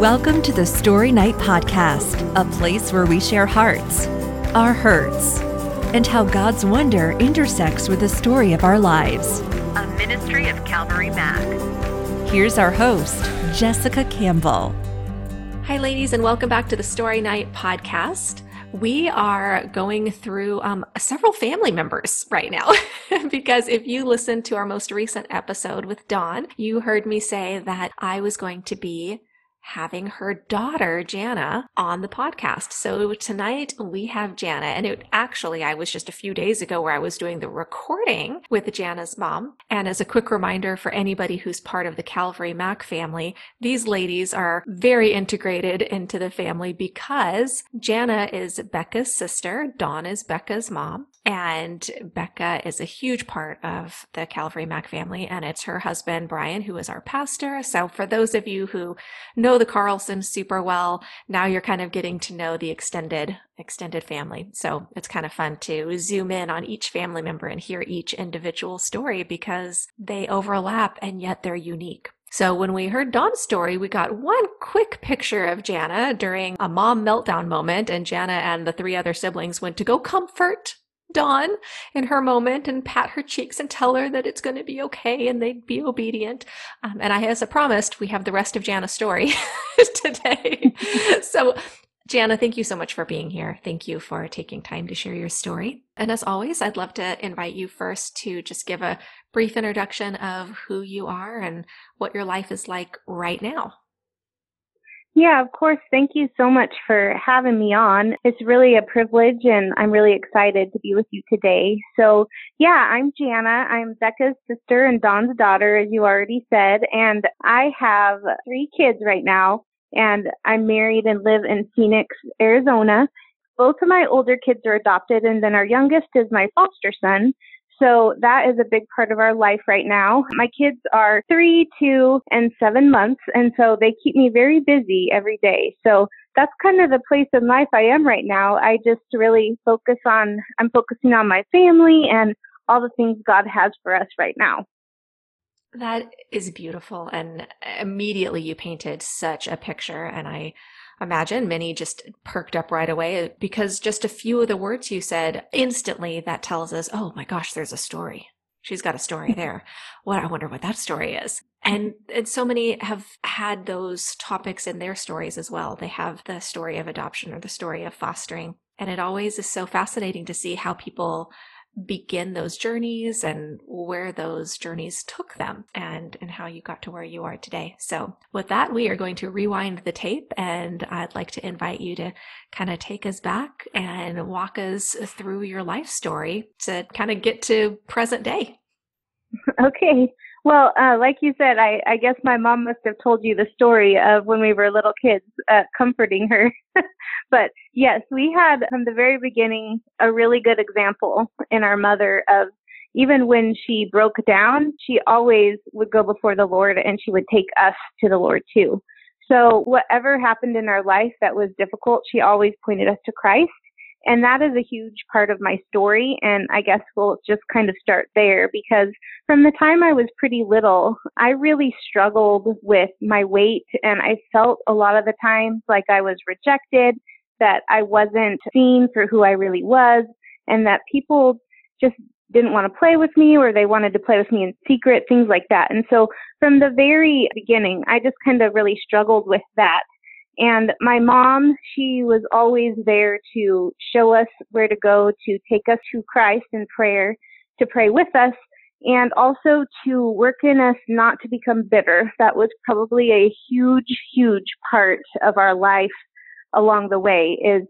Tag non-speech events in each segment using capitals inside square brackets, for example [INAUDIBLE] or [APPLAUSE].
Welcome to the Story Night Podcast, a place where we share hearts, our hurts, and how God's wonder intersects with the story of our lives. A ministry of Calvary Mac. Here's our host, Jessica Campbell. Hi, ladies, and welcome back to the Story Night Podcast. We are going through um, several family members right now [LAUGHS] because if you listened to our most recent episode with Dawn, you heard me say that I was going to be having her daughter Jana on the podcast. So tonight we have Jana and it actually I was just a few days ago where I was doing the recording with Jana's mom. And as a quick reminder for anybody who's part of the Calvary Mac family, these ladies are very integrated into the family because Jana is Becca's sister, Dawn is Becca's mom. And Becca is a huge part of the Calvary Mac family, and it's her husband, Brian, who is our pastor. So, for those of you who know the Carlsons super well, now you're kind of getting to know the extended extended family. So, it's kind of fun to zoom in on each family member and hear each individual story because they overlap and yet they're unique. So when we heard Dawn's story, we got one quick picture of Jana during a mom meltdown moment, and Jana and the three other siblings went to go comfort Dawn in her moment and pat her cheeks and tell her that it's going to be okay and they'd be obedient. Um, and I, as I promised, we have the rest of Jana's story [LAUGHS] today. so, Jana, thank you so much for being here. Thank you for taking time to share your story. And as always, I'd love to invite you first to just give a brief introduction of who you are and what your life is like right now. Yeah, of course. Thank you so much for having me on. It's really a privilege and I'm really excited to be with you today. So yeah, I'm Jana. I'm Becca's sister and Dawn's daughter, as you already said. And I have three kids right now and I'm married and live in Phoenix, Arizona. Both of my older kids are adopted and then our youngest is my foster son. So that is a big part of our life right now. My kids are three, two, and seven months. And so they keep me very busy every day. So that's kind of the place in life I am right now. I just really focus on, I'm focusing on my family and all the things God has for us right now. That is beautiful. And immediately you painted such a picture. And I, imagine many just perked up right away uh, because just a few of the words you said instantly that tells us, oh my gosh, there's a story. She's got a story hmm. there. What I wonder what that story is. And and so many have had those topics in their stories as well. They have the story of adoption or the story of fostering. And it always is so fascinating to see how people begin those journeys and where those journeys took them and and how you got to where you are today. So with that, we are going to rewind the tape and I'd like to invite you to kind of take us back and walk us through your life story to kind of get to present day. [LAUGHS] Okay. Well, uh, like you said, I, I guess my mom must have told you the story of when we were little kids, uh, comforting her. [LAUGHS] but yes, we had from the very beginning a really good example in our mother of even when she broke down, she always would go before the Lord and she would take us to the Lord too. So whatever happened in our life that was difficult, she always pointed us to Christ. And that is a huge part of my story. And I guess we'll just kind of start there because from the time I was pretty little, I really struggled with my weight and I felt a lot of the times like I was rejected, that I wasn't seen for who I really was, and that people just didn't want to play with me or they wanted to play with me in secret, things like that. And so from the very beginning, I just kind of really struggled with that. And my mom, she was always there to show us where to go, to take us to Christ in prayer, to pray with us, and also to work in us not to become bitter. That was probably a huge, huge part of our life along the way is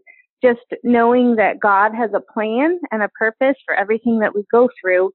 just knowing that God has a plan and a purpose for everything that we go through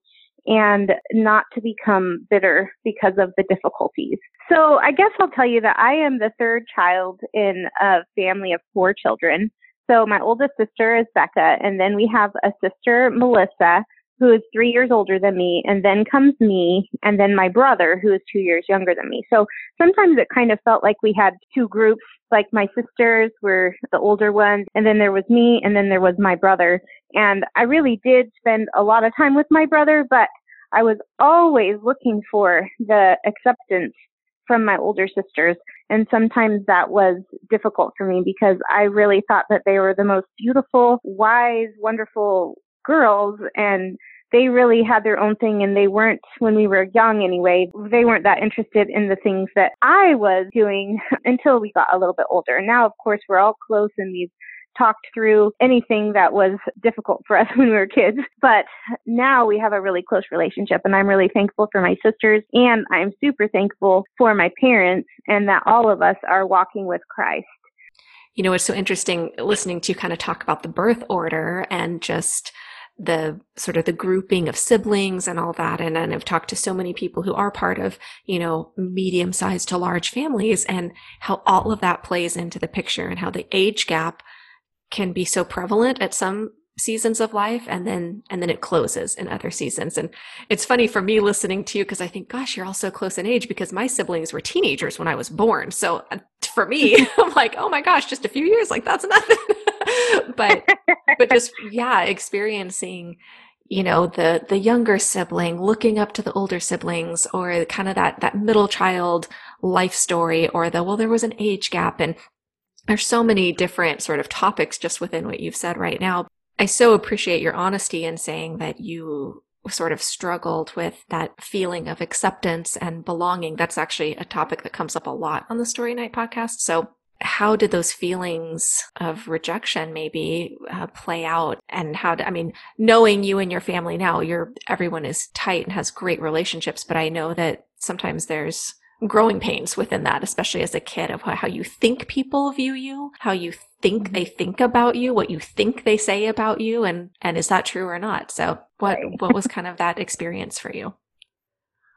and not to become bitter because of the difficulties. So I guess I'll tell you that I am the third child in a family of four children. So my oldest sister is Becca, and then we have a sister, Melissa, who is three years older than me, and then comes me, and then my brother, who is two years younger than me. So sometimes it kind of felt like we had two groups, like my sisters were the older ones, and then there was me, and then there was my brother. And I really did spend a lot of time with my brother, but I was always looking for the acceptance from my older sisters. And sometimes that was difficult for me because I really thought that they were the most beautiful, wise, wonderful girls and they really had their own thing and they weren't when we were young anyway they weren't that interested in the things that i was doing [LAUGHS] until we got a little bit older now of course we're all close and we've talked through anything that was difficult for [LAUGHS] us when we were kids but now we have a really close relationship and i'm really thankful for my sisters and i'm super thankful for my parents and that all of us are walking with christ you know, it's so interesting listening to you kind of talk about the birth order and just the sort of the grouping of siblings and all that. And, and I've talked to so many people who are part of, you know, medium sized to large families and how all of that plays into the picture and how the age gap can be so prevalent at some seasons of life and then and then it closes in other seasons. And it's funny for me listening to you because i think gosh you're all so close in age because my siblings were teenagers when i was born. So uh, for me [LAUGHS] i'm like oh my gosh just a few years? Like that's nothing. [LAUGHS] But but just [LAUGHS] yeah experiencing you know the the younger sibling looking up to the older siblings or kind of that that middle child life story or the well there was an age gap and there's so many different sort of topics just within what you've said right now. I so appreciate your honesty in saying that you sort of struggled with that feeling of acceptance and belonging. That's actually a topic that comes up a lot on the story night podcast. So how did those feelings of rejection maybe uh, play out? And how i mean knowing you and your family now you're everyone is tight and has great relationships but i know that sometimes there's growing pains within that especially as a kid of how you think people view you how you think mm-hmm. they think about you what you think they say about you and and is that true or not so what right. what was [LAUGHS] kind of that experience for you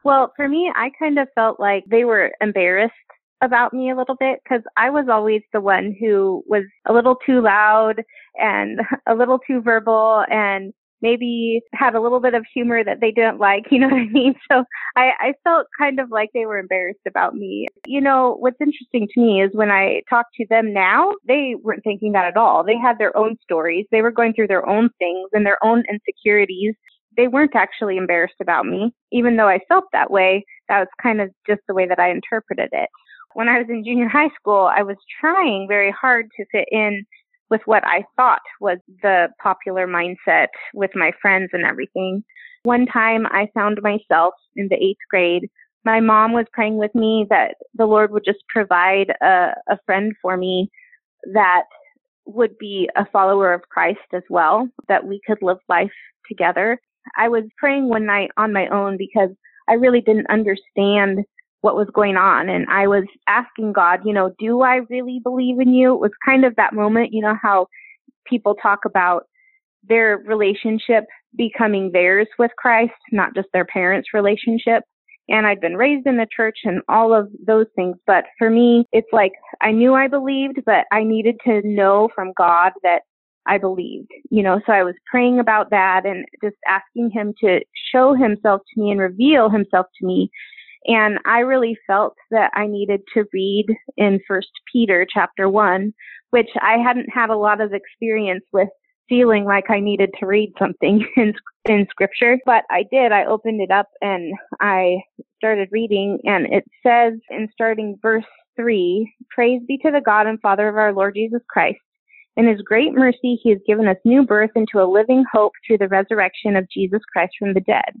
well, for me, I kind of felt like they were embarrassed about me a little bit because I was always the one who was a little too loud and [LAUGHS] a little too verbal and maybe had a little bit of humor that they didn't like, [LAUGHS] you know what I mean? So I, I felt kind of like they were embarrassed about me. You know, what's interesting to me is when I talk to them now, they weren't thinking that at all. They had their own stories. They were going through their own things and their own insecurities. They weren't actually embarrassed about me, even though I felt that way. That was kind of just the way that I interpreted it when I was in junior high school, I was trying very hard to fit in with what I thought was the popular mindset with my friends and everything. One time I found myself in the eighth grade. My mom was praying with me that the Lord would just provide a, a friend for me that would be a follower of Christ as well, that we could live life together. I was praying one night on my own because I really didn't understand what was going on. And I was asking God, you know, do I really believe in you? It was kind of that moment, you know, how people talk about their relationship becoming theirs with Christ, not just their parents' relationship. And I'd been raised in the church and all of those things. But for me, it's like I knew I believed, but I needed to know from God that I believed, you know, so I was praying about that and just asking him to show himself to me and reveal himself to me and I really felt that I needed to read in First Peter chapter one, which I hadn't had a lot of experience with feeling like I needed to read something [LAUGHS] in in scripture, but I did. I opened it up and I started reading and it says in starting verse 3, praise be to the God and Father of our Lord Jesus Christ. In his great mercy, he has given us new birth into a living hope through the resurrection of Jesus Christ from the dead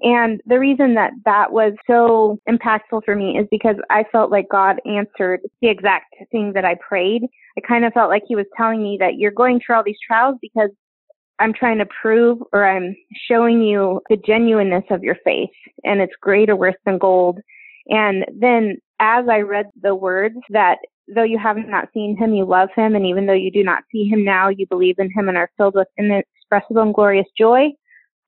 And the reason that that was so impactful for me is because I felt like God answered the exact thing that I prayed. I kind of felt like He was telling me that you're going through all these trials because I'm trying to prove or I'm showing you the genuineness of your faith and it's greater worth than gold. And then as I read the words that though you have not seen him, you love him. And even though you do not see him now, you believe in him and are filled with inexpressible and glorious joy.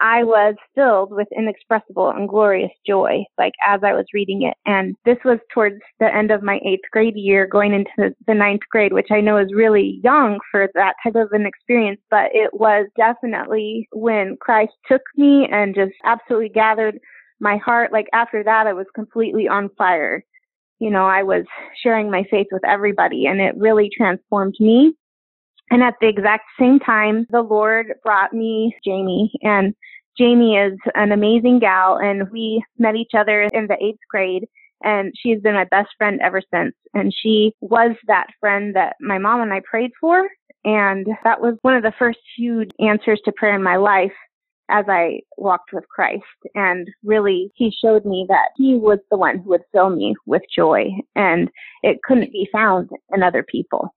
I was filled with inexpressible and glorious joy, like as I was reading it. And this was towards the end of my eighth grade year, going into the ninth grade, which I know is really young for that type of an experience, but it was definitely when Christ took me and just absolutely gathered my heart. Like after that, I was completely on fire. You know, I was sharing my faith with everybody and it really transformed me. And at the exact same time, the Lord brought me Jamie and Jamie is an amazing gal and we met each other in the eighth grade and she's been my best friend ever since. And she was that friend that my mom and I prayed for. And that was one of the first huge answers to prayer in my life as I walked with Christ. And really, he showed me that he was the one who would fill me with joy and it couldn't be found in other people.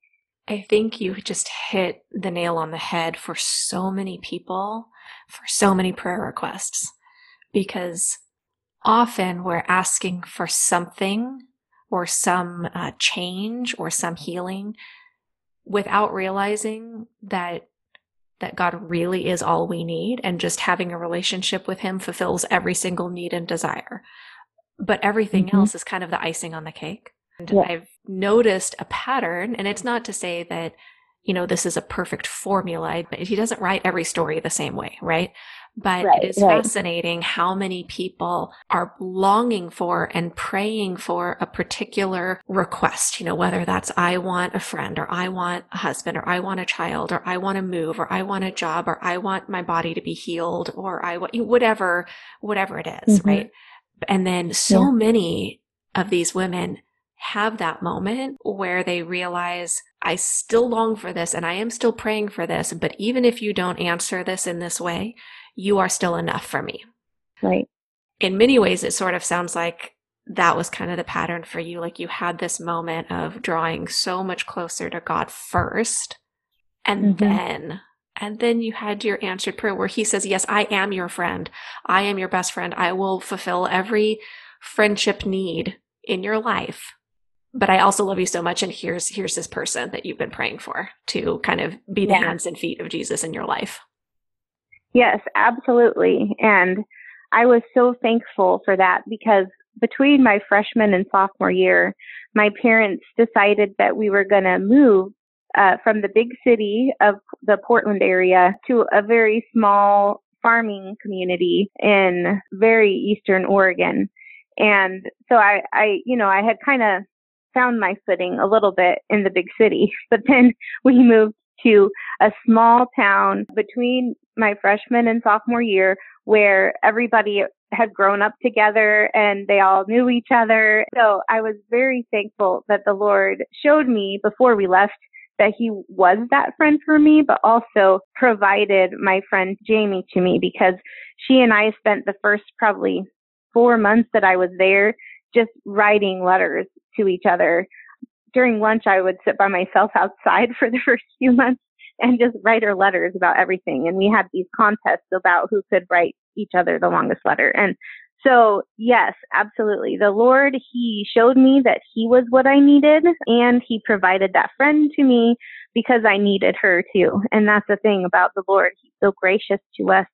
I think you just hit the nail on the head for so many people for so many prayer requests because often we're asking for something or some uh, change or some healing without realizing that that God really is all we need and just having a relationship with him fulfills every single need and desire. But everything mm-hmm. else is kind of the icing on the cake. And yeah. I've noticed a pattern and it's not to say that you know, this is a perfect formula. But he doesn't write every story the same way, right? But right, it is right. fascinating how many people are longing for and praying for a particular request, you know, whether that's I want a friend or I want a husband or I want a child or I want to move or I want a job or I want my body to be healed or I want whatever, whatever it is, mm-hmm. right? And then so yeah. many of these women have that moment where they realize, I still long for this and I am still praying for this. But even if you don't answer this in this way, you are still enough for me. Right. In many ways, it sort of sounds like that was kind of the pattern for you. Like you had this moment of drawing so much closer to God first. And mm-hmm. then, and then you had your answered prayer where he says, Yes, I am your friend. I am your best friend. I will fulfill every friendship need in your life but I also love you so much. And here's, here's this person that you've been praying for to kind of be the yeah. hands and feet of Jesus in your life. Yes, absolutely. And I was so thankful for that because between my freshman and sophomore year, my parents decided that we were going to move uh, from the big city of the Portland area to a very small farming community in very eastern Oregon. And so I, I, you know, I had kind of found my footing a little bit in the big city, [LAUGHS] but then we moved to a small town between my freshman and sophomore year where everybody had grown up together and they all knew each other. So I was very thankful that the Lord showed me before we left that he was that friend for me, but also provided my friend Jamie to me because she and I spent the first probably four months that I was there just writing letters to each other. During lunch, I would sit by myself outside [LAUGHS] for the first few months and just write her letters about everything. And we had these contests about who could write each other the longest letter. And so, yes, absolutely. The Lord, He showed me that He was what I needed and He provided that friend to me because I needed her too. And that's the thing about the Lord. He's so gracious to us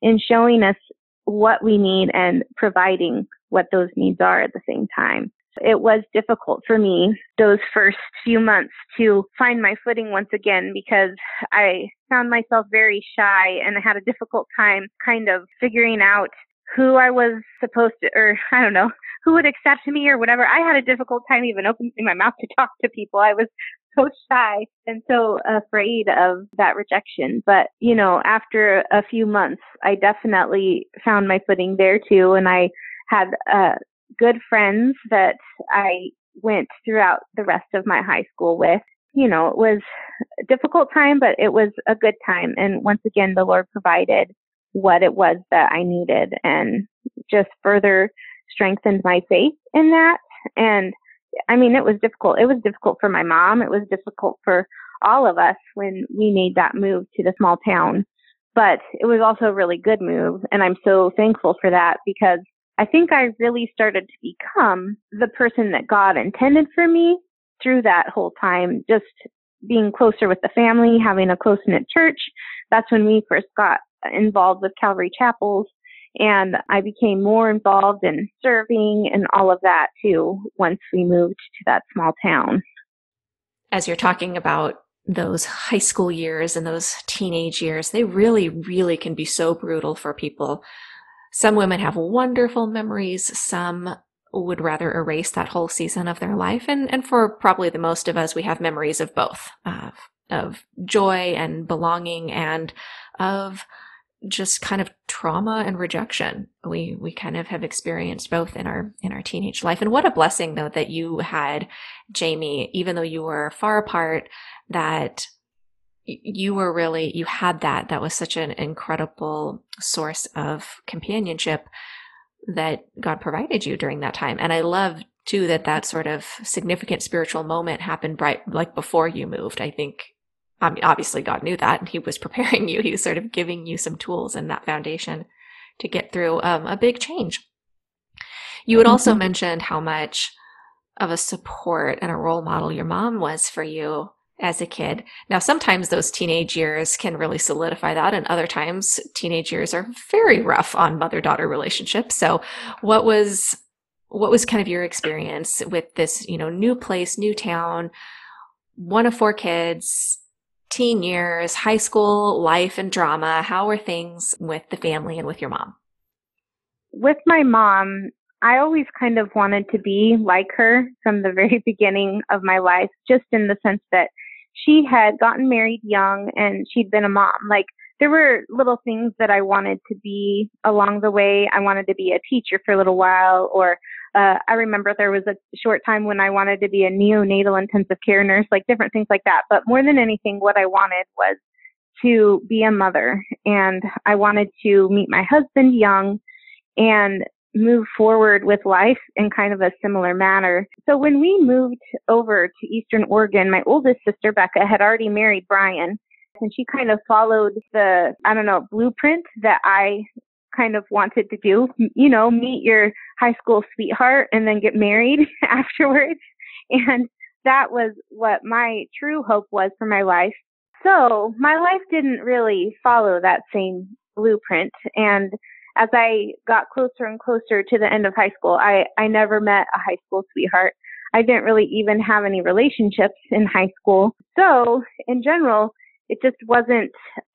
in showing us what we need and providing what those needs are at the same time. It was difficult for me those first few months to find my footing once again because I found myself very shy and I had a difficult time kind of figuring out who I was supposed to, or I don't know, who would accept me or whatever. I had a difficult time even opening my mouth to talk to people. I was so shy and so afraid of that rejection. But, you know, after a few months, I definitely found my footing there too. And I had uh, good friends that I went throughout the rest of my high school with. You know, it was a difficult time, but it was a good time. And once again, the Lord provided what it was that I needed and just further strengthened my faith in that. And I mean, it was difficult. It was difficult for my mom. It was difficult for all of us when we made that move to the small town. But it was also a really good move. And I'm so thankful for that because I think I really started to become the person that God intended for me through that whole time, just being closer with the family, having a close knit church. That's when we first got involved with Calvary Chapels. And I became more involved in serving and all of that too once we moved to that small town. As you're talking about those high school years and those teenage years, they really, really can be so brutal for people. Some women have wonderful memories. Some would rather erase that whole season of their life. And, and for probably the most of us, we have memories of both, uh, of joy and belonging and of just kind of trauma and rejection. We we kind of have experienced both in our in our teenage life. And what a blessing though that you had Jamie, even though you were far apart, that you were really you had that that was such an incredible source of companionship that God provided you during that time. And I love too that that sort of significant spiritual moment happened right like before you moved. I think I mean, obviously God knew that and he was [LAUGHS] preparing you. He was sort of giving you some tools and that foundation to get through um, a big change. You had also mm-hmm. mentioned how much of a support and a role model your mom was for you as a kid. Now, sometimes those teenage years can really solidify that, and other times teenage years are very rough on mother daughter relationships. So, what was what was kind of your experience with this, you know, new place, new town, one of four kids, teen years, high school life and drama. How were things with the family and with your mom? With my mom, I always kind of wanted to be like her from the very [LAUGHS] beginning of my life, just in the sense that she had gotten married young and she'd been a mom. Like there were little things that I wanted to be along the way. I wanted to be a teacher for a little while or uh, I remember there was a short time when I wanted to be a neonatal intensive care nurse, like different things like that. But more than anything, what I wanted was to be a mother and I wanted to meet my husband young and move forward with life in kind of a similar manner. So when we moved over to Eastern Oregon, my oldest sister, Becca, had already married Brian and she kind of followed the, I don't know, blueprint that I kind of wanted to do. You know, meet your high school sweetheart and then get married [LAUGHS] afterwards. And that was what my true hope was for my life. So my life didn't really follow that same blueprint. And as I got closer and closer to the end of high school, I, I never met a high school sweetheart. I didn't really even have any relationships in high school. So in general, it just wasn't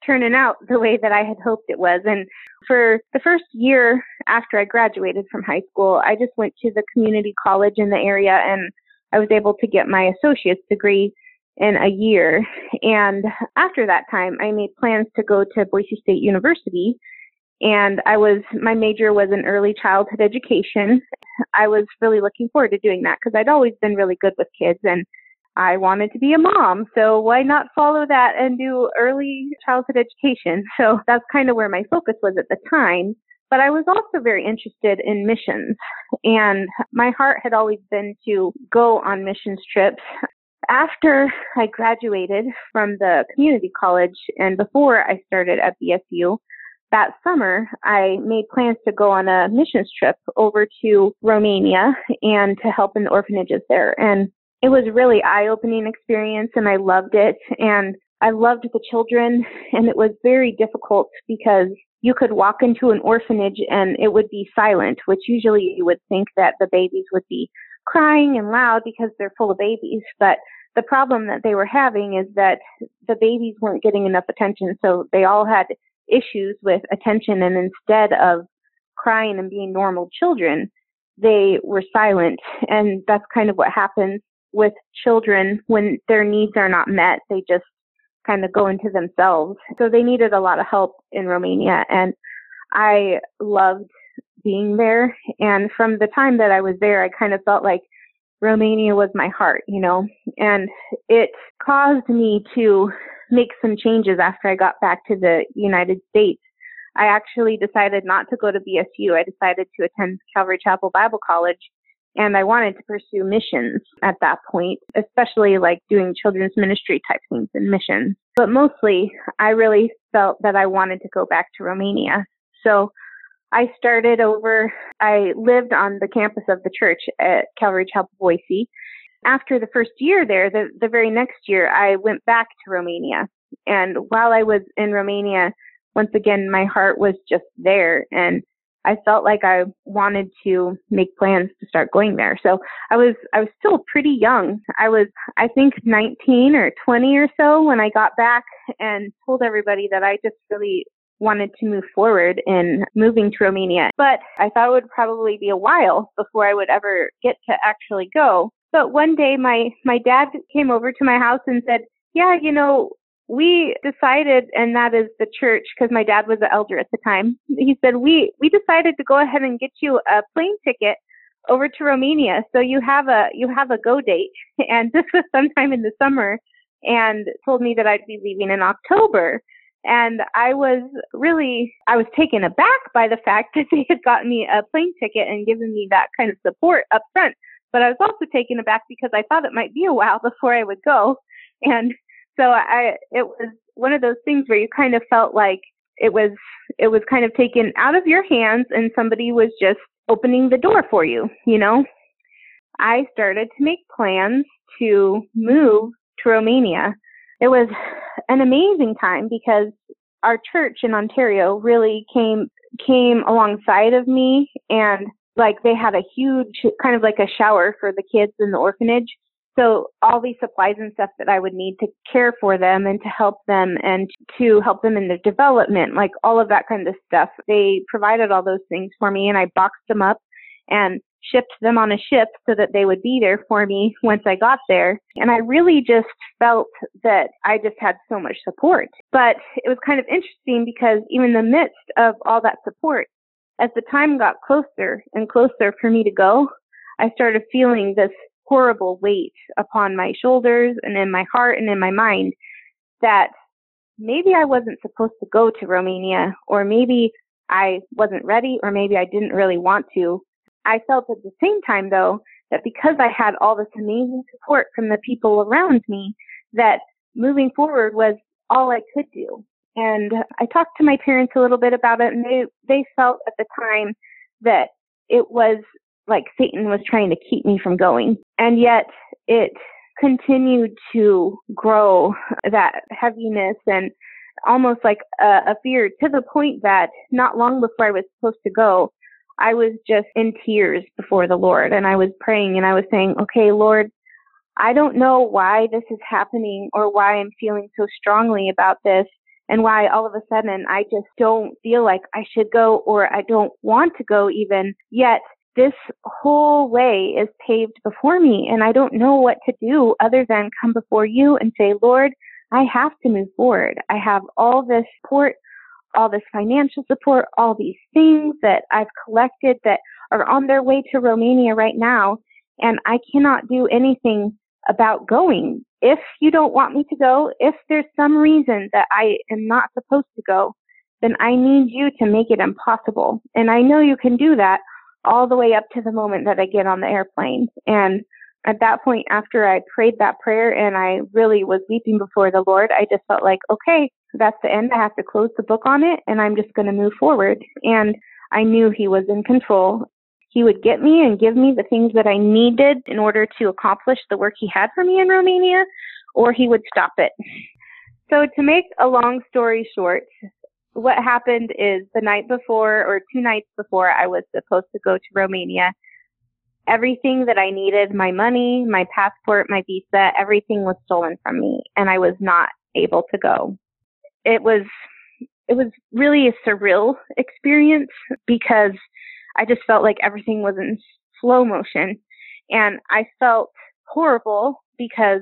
turning out the way that I had hoped it was. And for the first year after I graduated from high school, I just went to the community college in the area and I was able to get my associate's degree in a year. And after that time, I made plans to go to Boise State University. And I was, my major was in early childhood education. I was really looking forward to doing that because I'd always been really good with kids and I wanted to be a mom, so why not follow that and do early childhood education? [LAUGHS] So that's kind of where my focus was at the time. But I was also very interested in missions, and my heart had always been to go on missions trips. After I graduated from the community college and before I started at BSU, that summer, I made plans to go on a missions trip over to Romania and to help in the orphanages there. And it was really eye-opening experience and I loved it and I loved the children and it was very difficult because you could walk into an orphanage and it would be silent, which usually you would think that the babies would be crying and loud because they're full of babies. But the problem that they were having is that the babies weren't getting enough attention. So they all had issues with attention and instead of crying and being normal children, they were silent. And that's kind of what happens with children when their needs are not met. They just kind of go into themselves. So they needed a lot of help in Romania and I loved being there. And from the time that I was there, I kind of felt like Romania was my heart, you know, and it caused me to make some changes after I got back to the United States. I actually decided not to go to BSU. I decided to attend Calvary Chapel Bible College and I wanted to pursue missions at that point, especially like doing children's ministry type things and missions. But mostly, I really felt that I wanted to go back to Romania. So I started over, I lived on the campus of the church at Calvary Chapel Boise. After the first year there, the, the very next year, I went back to Romania. And while I was in Romania, once again, my heart was just there and I felt like I wanted to make plans to start going there. So I was, I was still pretty young. I was, I think 19 or 20 or so when I got back and told everybody that I just really wanted to move forward in moving to Romania. But I thought it would probably be a while before I would ever get to actually go. But one day my, my dad came over to my house and said, yeah, you know, we decided, and that is the church, because my dad was the elder at the time. He said, we, we decided to go ahead and get you a plane ticket over to Romania. So you have a, you have a go date. [LAUGHS] And this was sometime in the summer and told me that I'd be leaving in October. And I was really, I was taken aback by the fact [LAUGHS] that they had gotten me a plane ticket and given me that kind of support up front. But I was also taken aback because I thought it might be a while [LAUGHS] before I would go. And so I, it was one of those things where you kind of felt like it was, it was kind of taken out of your hands and somebody was just opening the door for you, you know? I started to make plans to move to Romania. It was an amazing time because our church in Ontario really came came alongside of me and like they had a huge kind of like a shower for the kids in the orphanage so all these supplies and stuff that I would need to care for them and to help them and to help them in their development, like all of that kind of stuff. They provided all those things for me and I boxed them up and shipped them on a ship so that they would be there for me once I got there. And I really just felt that I just had so much support. But it was kind of interesting because even in the midst of all that support, as the time got closer and closer for me to go, I started feeling this horrible weight upon my shoulders and in my heart and in my mind that maybe I wasn't supposed to go to Romania or maybe I wasn't ready or maybe I didn't really want to. I felt at the same time though that because I had all this amazing support from the people around me that moving forward was all I could do. And I talked to my parents a little bit about it and they, they felt at the time that it was like Satan was trying to keep me from going. And yet it continued to grow that heaviness and almost like a, a fear to the point that not long before I was supposed to go, I was just in tears before the Lord and I was praying and I was saying, okay, Lord, I don't know why this is happening or why I'm feeling so strongly about this and why all of a sudden I just don't feel like I should go or I don't want to go even. Yet this whole way is paved before me and I don't know what to do other than come before you and say, Lord, I have to move forward. I have all this support, all this financial support, all these things that I've collected that are on their way to Romania right now. And I cannot do anything about going. If you don't want me to go, if there's some reason that I am not supposed to go, then I need you to make it impossible. And I know you can do that all the way up to the moment that I get on the airplane. And at that point, after I prayed that prayer and I really was weeping before the Lord, I just felt like, okay, that's the end. I have to close the book on it and I'm just going to move forward. And I knew He was in control. He would get me and give me the things that I needed in order to accomplish the work He had for me in Romania, or He would stop it. So to make a long story short, what happened is the night before or two nights before I was supposed to go to Romania, everything that I needed, my money, my passport, my visa, everything was stolen from me and I was not able to go. It was, it was really a surreal experience because I just felt like everything was in slow motion and I felt horrible because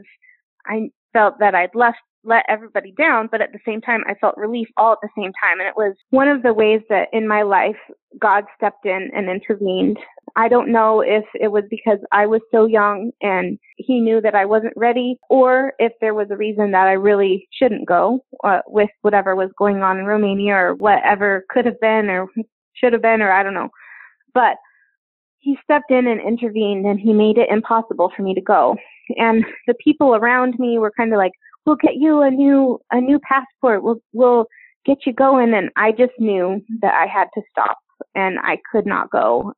I felt that I'd left let everybody down, but at the same time, I felt relief all at the same time. And it was one of the ways that in my life, God stepped in and intervened. I don't know if it was because I was so young and he knew that I wasn't ready or if there was a reason that I really shouldn't go uh, with whatever was going on in Romania or whatever could have been or should have been or I don't know. But he stepped in and intervened and he made it impossible for me to go. And the people around me were kind of like, we'll get you a new a new passport. We'll we'll get you going. And I just knew that I had to stop. and I could not go.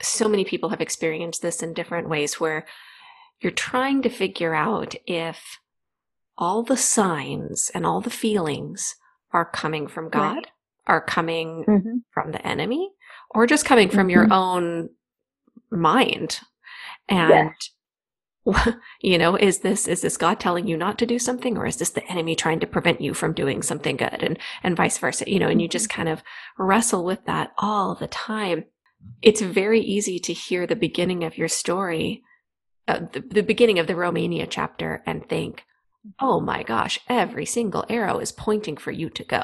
So many people have experienced this in different ways where you're trying to figure out if all the signs and all the feelings are coming from God, right. are coming mm-hmm. from the enemy, or just coming from mm-hmm. your own mind. And yes. [LAUGHS] you know, is this is this God telling you not to do something, or is this the enemy trying to prevent you from doing something good, and and vice versa? You know, and you just mm-hmm. kind of wrestle with that all the time. It's very easy to hear the beginning of your story, uh, the, the beginning of the Romania chapter, and think, oh my gosh, every single arrow is pointing for you to go.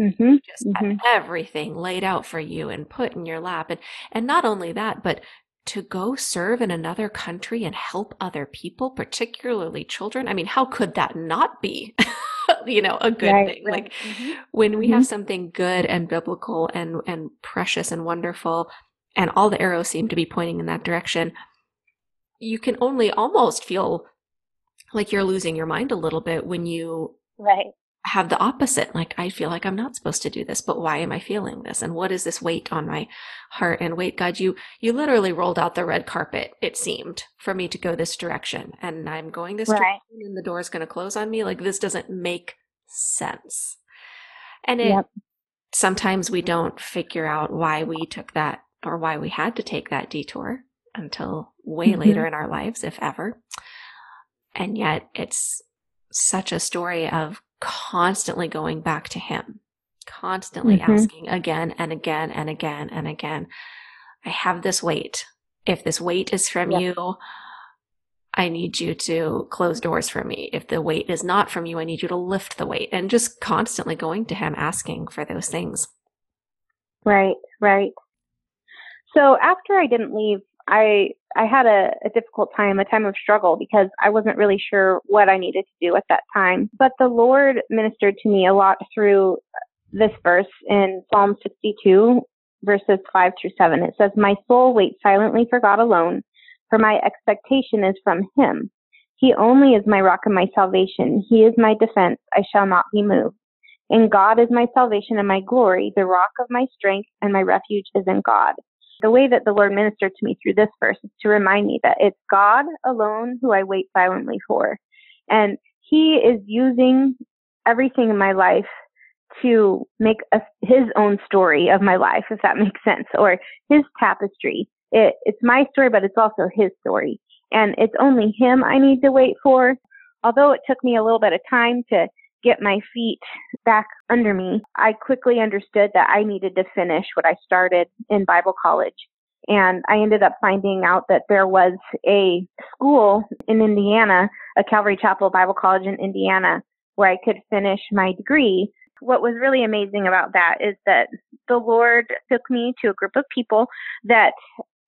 Mm-hmm, just mm-hmm. everything laid out for you and put in your lap. And, and not only that, but to go serve in another country and help other people, particularly children. I mean, how could that not be, [LAUGHS] you know, a good right, thing? Right. Like mm-hmm. when we have mm-hmm. something good and biblical and, and precious and wonderful, and all the arrows seem to be pointing in that direction, you can only almost feel like you're losing your mind a little bit when you right have the opposite like i feel like i'm not supposed to do this but why am i feeling this and what is this weight on my heart and wait god you you literally rolled out the red carpet it seemed for me to go this direction and i'm going this right. direction and the door is going to close on me like this doesn't make sense and it yep. sometimes we don't figure out why we took that or why we had to take that detour until way mm-hmm. later in our lives if ever and yet it's such a story of constantly going back to him, constantly mm-hmm. asking again and again and again and again, I have this weight. If this weight is from yeah. you, I need you to close doors for me. If the weight is not from you, I need you to lift the weight and just constantly going to him asking for those things. Right, right. So after I didn't leave I I had a, a difficult time, a time of struggle because I wasn't really sure what I needed to do at that time. But the Lord ministered to me a lot through this verse in Psalm 62, verses 5 through 7. It says, My soul waits silently for God alone, for my expectation is from Him. He only is my rock and my salvation. He is my defense. I shall not be moved. In God is my salvation and my glory. The rock of my strength and my refuge is in God. The way that the Lord ministered to me through this verse is to remind me that it's God alone who I wait silently for. And He is using everything in my life to make a, His own story of my life, if that makes sense, or His tapestry. It, it's my story, but it's also His story. And it's only Him I need to wait for. Although it took me a little bit of time to get my feet back under me, I quickly understood that I needed to finish what I started in Bible college. And I ended up finding out that there was a school in Indiana, a Calvary Chapel Bible College in Indiana, where I could finish my degree. What was really amazing about that is that the Lord took me to a group of people that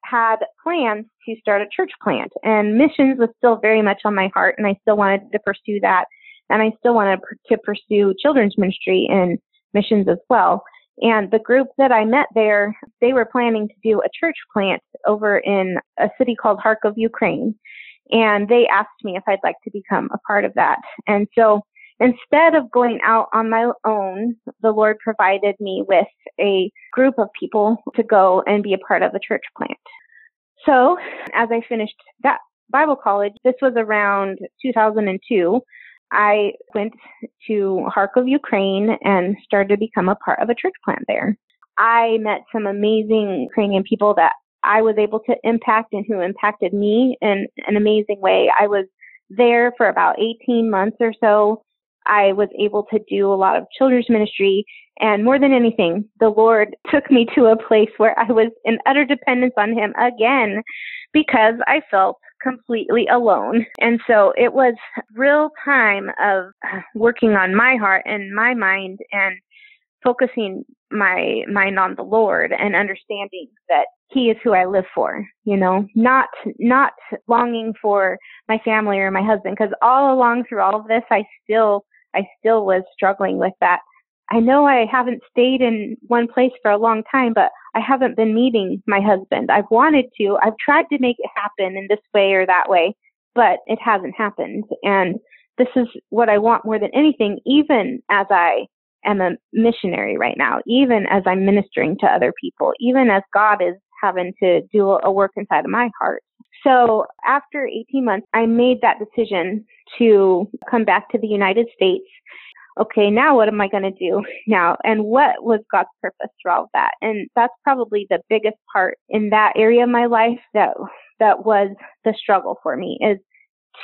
had plans to start a church plant and missions was still very much on my heart and I still wanted to pursue that and I still wanted to pursue children's ministry and missions as well. And the group that I met there, they were planning to do a church plant over in a city called Kharkov, Ukraine. And they asked me if I'd like to become a part of that. And so instead of going out on my own, the Lord provided me with a group of people to go and be a part of the church plant. So as I finished that Bible college, this was around 2002. I went to Kharkov, Ukraine and started to become a part of a church plant there. I met some amazing Ukrainian people that I was able to impact and who impacted me in an amazing way. I was there for about 18 months or so. I was able to do a lot of children's ministry and more than anything, the Lord took me to a place where I was in utter dependence on Him again because I felt completely alone. And so it was real time of working on my heart and my mind and focusing my mind on the Lord and understanding that he is who I live for, you know, not not longing for my family or my husband because all along through all of this I still I still was struggling with that I know I haven't stayed in one place for a long time, but I haven't been meeting my husband. I've wanted to. I've tried to make it happen in this way or that way, but it hasn't happened. And this is what I want more than anything, even as I am a missionary right now, even as I'm ministering to other people, even as God is having to do a work inside of my heart. So after 18 months, I made that decision to come back to the United States. Okay, now what am I going to do [LAUGHS] now? And what was God's purpose through all of that? And that's probably the biggest part in that area of my life that, that was the struggle for me is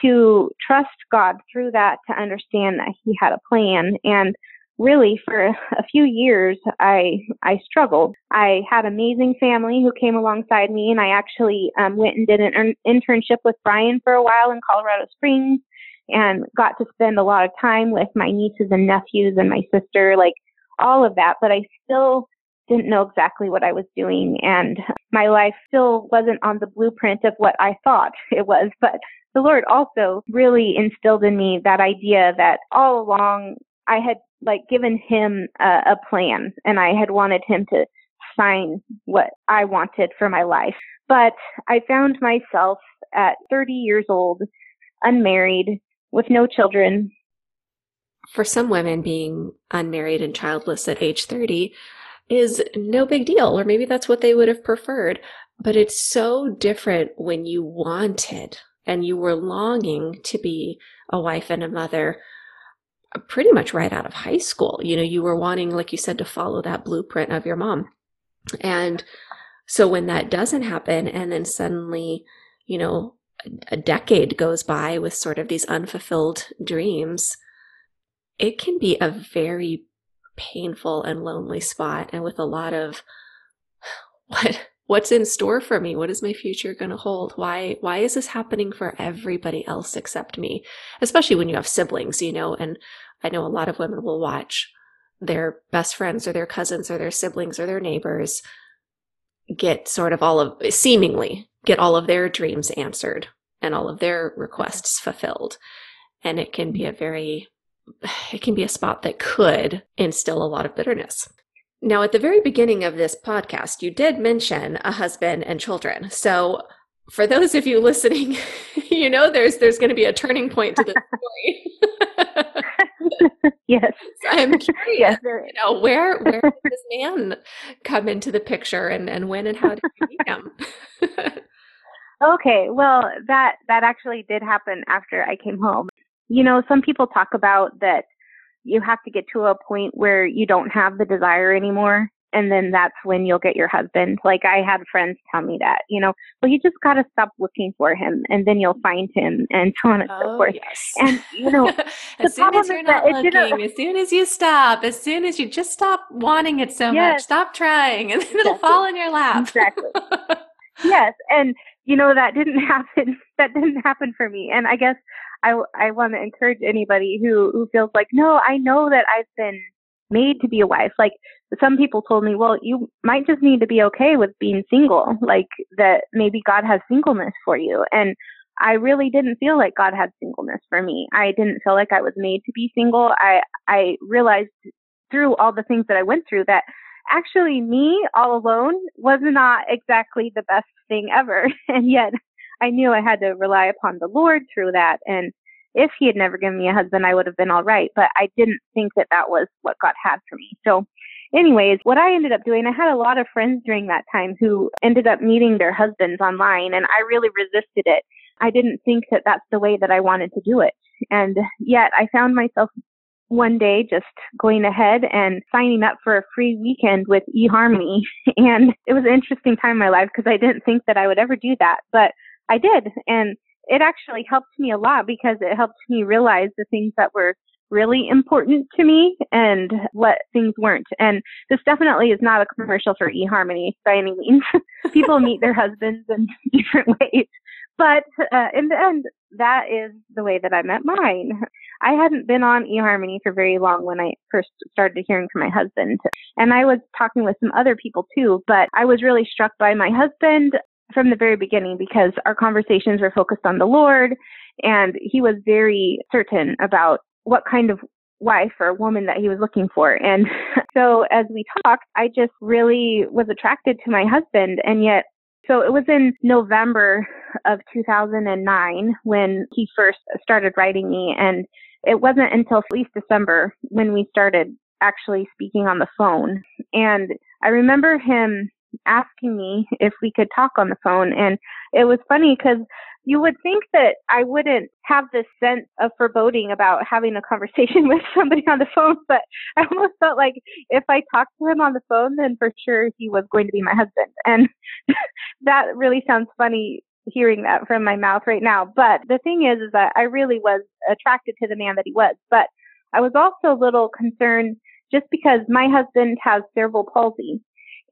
to trust God through that to understand that He had a plan and really for a few years I I struggled. I had amazing family who came alongside me and I actually um, went and did an internship with Brian for a while in Colorado Springs and got to spend a lot of time with my nieces and nephews and my sister like all of that but I still didn't know exactly what I was doing and my life still wasn't on the blueprint of what I thought [LAUGHS] it was but the Lord also really instilled in me that idea that all along I had like given him a, a plan and I had wanted him to sign what I wanted for my life. But I found myself at 30 years old, unmarried, with no children. For some women, being unmarried and childless at age 30 is no big deal, or maybe that's what they would have preferred. But it's so different when you wanted and you were longing to be a wife and a mother pretty much right out of high school. You know, you were wanting, like you said, to follow that blueprint of your mom. And so when that doesn't happen, and then suddenly, you know, a decade goes by with sort of these unfulfilled dreams, it can be a very painful and lonely spot and with a lot of [SIGHS] what what's in store for me? What is my future going to hold? Why why is this happening for everybody else except me? Especially when you have siblings you know and i know a lot of women will watch their best friends or their cousins or their siblings or their neighbors get sort of all of seemingly get all of their dreams answered and all of their requests fulfilled and it can be a very it can be a spot that could instill a lot of bitterness now, at the very beginning of this podcast, you did mention a husband and children. So, for those of you listening, [LAUGHS] you know there's there's going to be a turning point to this story. [LAUGHS] yes, [LAUGHS] so I'm curious. Yes, you know, where where did this man come into the picture, and and when and how did you meet him? Okay, well that that actually did happen after I came home. You know, some people talk about that you have to get to a point where you don't have the desire anymore and then that's when you'll get your husband. Like I had friends tell me that, you know, well, you just got to stop looking for him and then you'll find him [LAUGHS] and so on and oh, so forth. Yes. And, you know, [LAUGHS] as soon as you're not looking, as soon as you stop, as soon as you just stop wanting it so yes. much, stop trying [LAUGHS] and then it'll fall in your lap. Exactly. yes. And, you know, that didn't [LAUGHS] happen. That didn't happen for me. And I guess I, I want to encourage anybody who, who feels like, no, I know that I've been made to be a wife. Like some people told me, well, you might just need to be okay with being single, like that maybe God has singleness for you. And I really didn't feel like God had singleness for me. I didn't feel like I was made to be single. I, I realized through all the things that I went through that actually me all alone was not exactly the best thing ever. [LAUGHS] And yet I knew I had to rely upon the Lord through that. And if he had never given me a husband, I would have been all right. But I didn't think that that was what God had for me. So anyways, what I ended up doing, I had a lot of friends during that time who ended up meeting their husbands online and I really resisted it. I didn't think that that's the way that I wanted to do it. And yet I found myself one day just going ahead and signing up for a free weekend with eHarmony. [LAUGHS] And it was an interesting time in my life because I didn't think that I would ever do that. But I did. And it actually helped me a lot because it helped me realize the things that were really important to me and what things weren't. And this definitely is not a commercial for eHarmony by any means. [LAUGHS] People meet their husbands in [LAUGHS] different ways. But uh, in the end, that is the way that I met mine. I hadn't been on eHarmony for very long when I first started hearing from my husband. And I was talking with some other people too, but I was really struck by my husband from the very beginning because our conversations were focused on the Lord and he was very certain about what kind of wife or woman that he was looking for. And [LAUGHS] so as we talked, I just really was attracted to my husband and yet so it was in November of 2009 when he first started writing me and it wasn't until at least December when we started actually speaking on the phone. And I remember him asking me if we could talk on the phone. And it was funny because you would think that I wouldn't have this sense of foreboding about having a conversation [LAUGHS] with somebody on the phone, but I almost felt like if I talked to him on the phone, then for sure he was going to be my husband. And [LAUGHS] that really sounds funny hearing that from my mouth right now. But the thing is, is that I really was attracted to the man that he was. But I was also a little concerned just because my husband has cerebral palsy.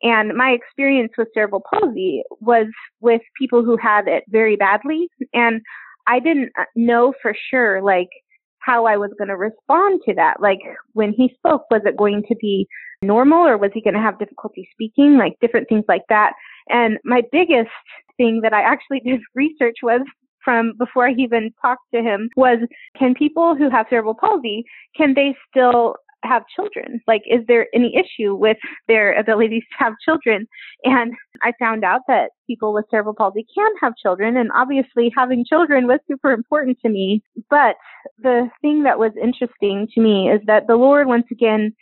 And my experience with cerebral palsy was with people who had it very badly. And I didn't know for sure, like, how I was going to respond to that. Like, when he spoke, was it going to be normal or was he going to have difficulty speaking? Like, different things like that. And my biggest thing that I actually [LAUGHS] did research was from before I even talked to him was can people who have cerebral palsy, can they still have children? Like, is there any issue with their abilities to have children? And I found out that people with cerebral palsy can have children, and obviously having children was super important to me. But the thing that was interesting to me is that the Lord once again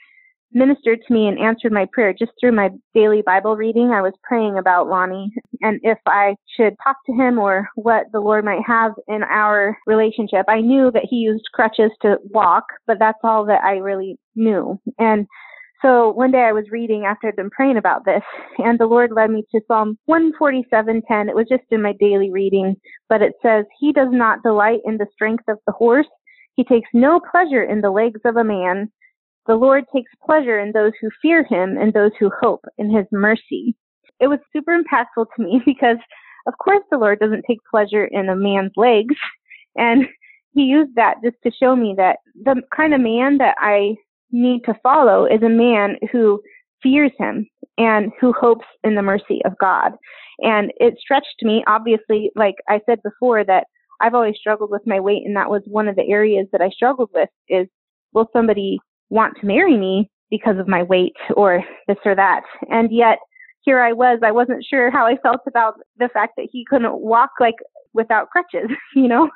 ministered to me and answered my prayer just through my daily Bible reading. I was praying about Lonnie and if I should talk to him or what the Lord might have in our relationship. I knew that he used crutches to walk, but that's all that I really knew. And so one day I was reading after I'd been praying about this, and the Lord led me to Psalm 147:10. It was just in my daily reading, but it says, "He does not delight in the strength of the horse; he takes no pleasure in the legs of a man. The Lord takes pleasure in those who fear him and those who hope in his mercy. It was super impactful to me [LAUGHS] because, of course, the Lord doesn't take pleasure in a man's legs. And [LAUGHS] he used that just to show me that the kind of man that I need to follow is a man who fears him and who hopes in the mercy of God. And it stretched me, obviously, like I said before, that I've always struggled with my weight, and that was one of the areas that I struggled with is will somebody want to marry me because of my weight or this or that. And yet here I was, I wasn't sure how I felt about the fact that he couldn't walk like without crutches, [LAUGHS] you know?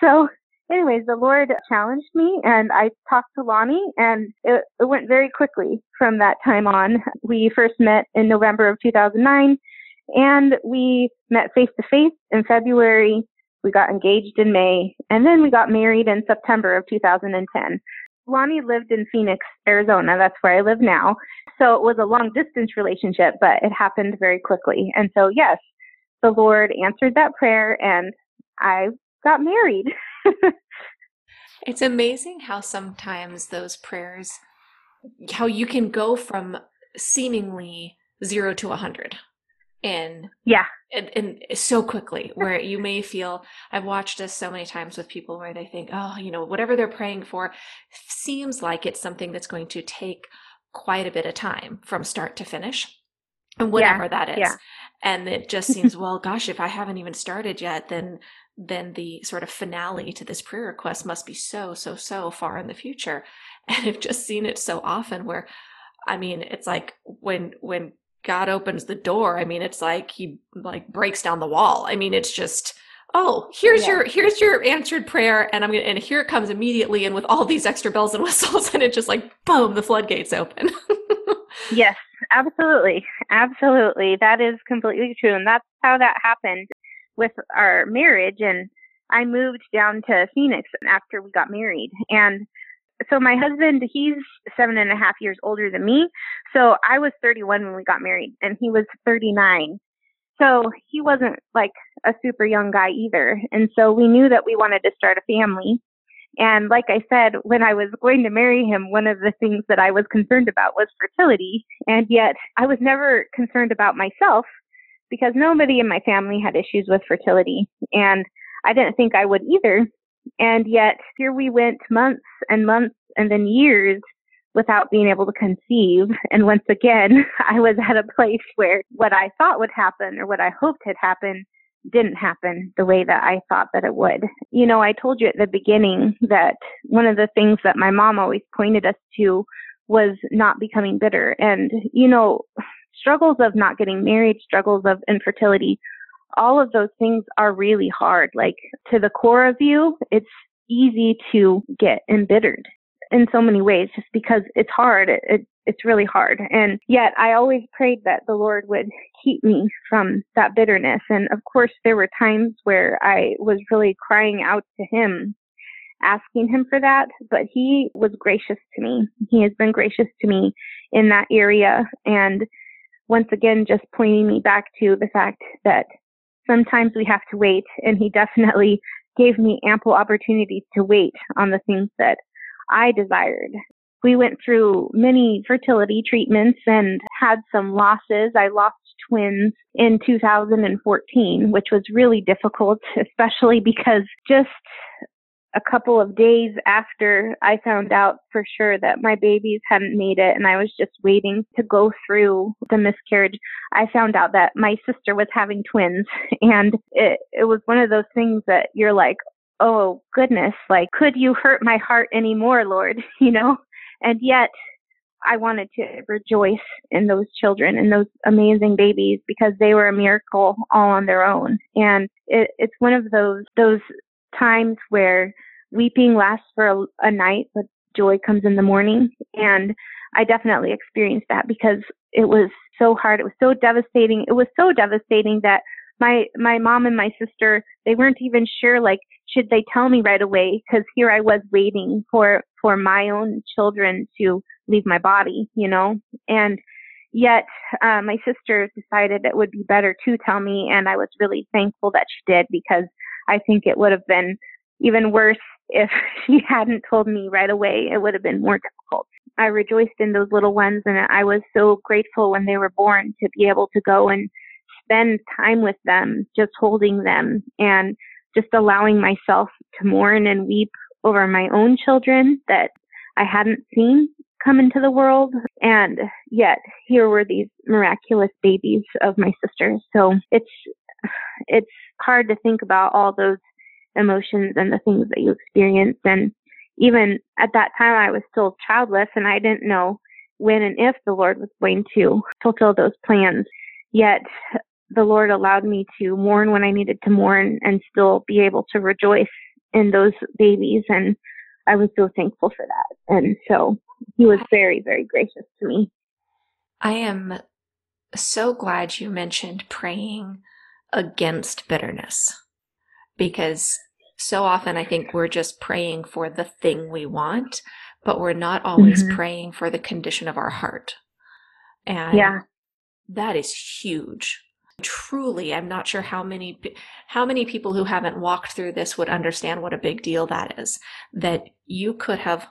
So anyways, the Lord challenged me and I talked to Lonnie and it, it went very quickly from that time on. We first met in November of 2009 and we met face to face in February. We got engaged in May and then we got married in September of 2010. Lonnie lived in Phoenix, Arizona. That's where I live now. So it was a long distance relationship, but it happened very quickly. And so, yes, the Lord answered that prayer and I got married. [LAUGHS] it's amazing how sometimes those prayers, how you can go from seemingly zero to a hundred in yeah. and, and so quickly where you may feel i've watched this so many times with people where they think oh you know whatever they're praying for seems like it's something that's going to take quite a bit of time from start to finish and whatever yeah, that is. Yeah. and it just [LAUGHS] seems well gosh if i haven't even started yet then then the sort of finale to this prayer request must be so so so far in the future. [LAUGHS] And i've just seen it so often where i mean it's like when when God opens the door, I mean, it's like he like breaks down the wall. I mean, it's just, oh, here's yeah. your here's your answered prayer, and I'm gonna and here it comes immediately, and with all these extra bells and [LAUGHS] whistles, and it just like boom, the floodgates open. [LAUGHS] yes, absolutely, absolutely. That is completely true, and that's how that happened with our marriage. And I moved down to Phoenix after we got married, and so my husband, he's seven and a half years older than me. So I was 31 when we got married and he was 39. So he wasn't like a super young guy either. And so we knew that we wanted to start a family. And like I said, when I was going to marry him, one of the things that I was concerned about was fertility. And yet I was never concerned about myself because nobody in my family had issues with fertility. And I didn't think I would either. And yet here we went months and months and then years without being able to conceive. And once again, [LAUGHS] I was at a place where what I thought would happen or what I hoped had happened didn't happen the way that I thought that it would. You know, I told you at the beginning that one of the things that my mom always pointed us to was not becoming bitter. And, you know, struggles of not getting married, struggles of infertility all of those things are really hard. Like to the core of you, it's easy to get embittered. in so many ways just because it's hard. It, it, it's really hard. And yet I always prayed that the Lord would keep me from that bitterness. And of course, there were times where I was really crying out to Him, asking Him for that, but He was gracious to me. He has been gracious to me in that area. And once again, just pointing me back to the fact that sometimes we have to wait and he definitely gave me ample opportunities to wait on the things that I desired. We went through many fertility treatments and had some losses. I lost twins in 2014, which was really difficult, [LAUGHS] especially because just a couple of days after I found out for sure that my babies hadn't made it and I was just waiting to go through the miscarriage, I found out that my sister was having twins [LAUGHS] and it, it was one of those things that you're like, oh goodness, like could you hurt my heart anymore, Lord, [LAUGHS] you know? And yet I wanted to rejoice in those children and those amazing babies because they were a miracle all on their own. And it, it's one of those, those times where weeping lasts for a, a night, but joy comes in the morning. And I definitely experienced that because it was so hard. It was so devastating. It was so devastating that my my mom and my sister they weren't even sure like should they tell me right away because here I was waiting for for my own children to leave my body, you know, and yet uh, my sister decided it would be better to tell me, and I was really thankful that she did because I think it would have been even worse if [LAUGHS] she hadn't told me right away. It would have been more difficult. I rejoiced in those little ones and I was so grateful when they were born to be able to go and spend time with them, just holding them and just allowing myself to mourn and weep over my own children that I hadn't seen come into the world. And yet here were these miraculous babies of my sister. So it's, it's hard to think about all those emotions and the things that you experience. And even at that time, I was still childless and I didn't know when and if the Lord was going to fulfill those plans. Yet the Lord allowed me to mourn when I needed to mourn and still be able to rejoice in those babies. And I was so thankful for that. And so he was very, very gracious to me. I am so glad you mentioned praying against bitterness because so often I think we're just praying for the thing we want, but we're not always mm-hmm. praying for the condition of our heart. And yeah. that is huge. Truly, I'm not sure how many how many people who haven't walked through this would understand what a big deal that is. That you could have